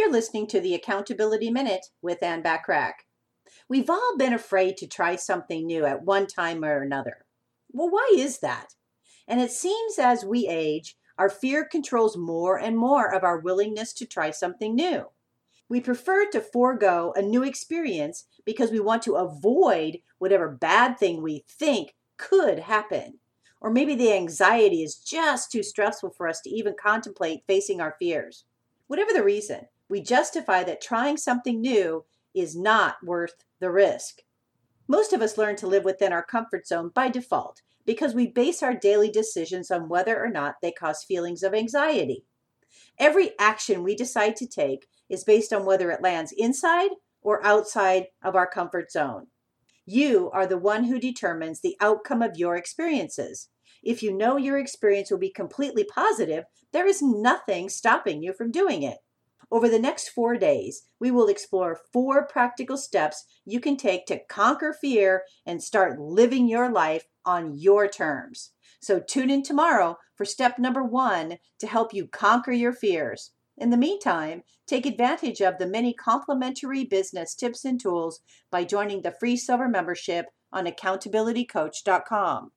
You're listening to the Accountability Minute with Anne Bachrach. We've all been afraid to try something new at one time or another. Well, why is that? And it seems as we age, our fear controls more and more of our willingness to try something new. We prefer to forego a new experience because we want to avoid whatever bad thing we think could happen. Or maybe the anxiety is just too stressful for us to even contemplate facing our fears. Whatever the reason, we justify that trying something new is not worth the risk. Most of us learn to live within our comfort zone by default because we base our daily decisions on whether or not they cause feelings of anxiety. Every action we decide to take is based on whether it lands inside or outside of our comfort zone. You are the one who determines the outcome of your experiences. If you know your experience will be completely positive, there is nothing stopping you from doing it. Over the next four days, we will explore four practical steps you can take to conquer fear and start living your life on your terms. So tune in tomorrow for step number one to help you conquer your fears. In the meantime, take advantage of the many complimentary business tips and tools by joining the free silver membership on accountabilitycoach.com.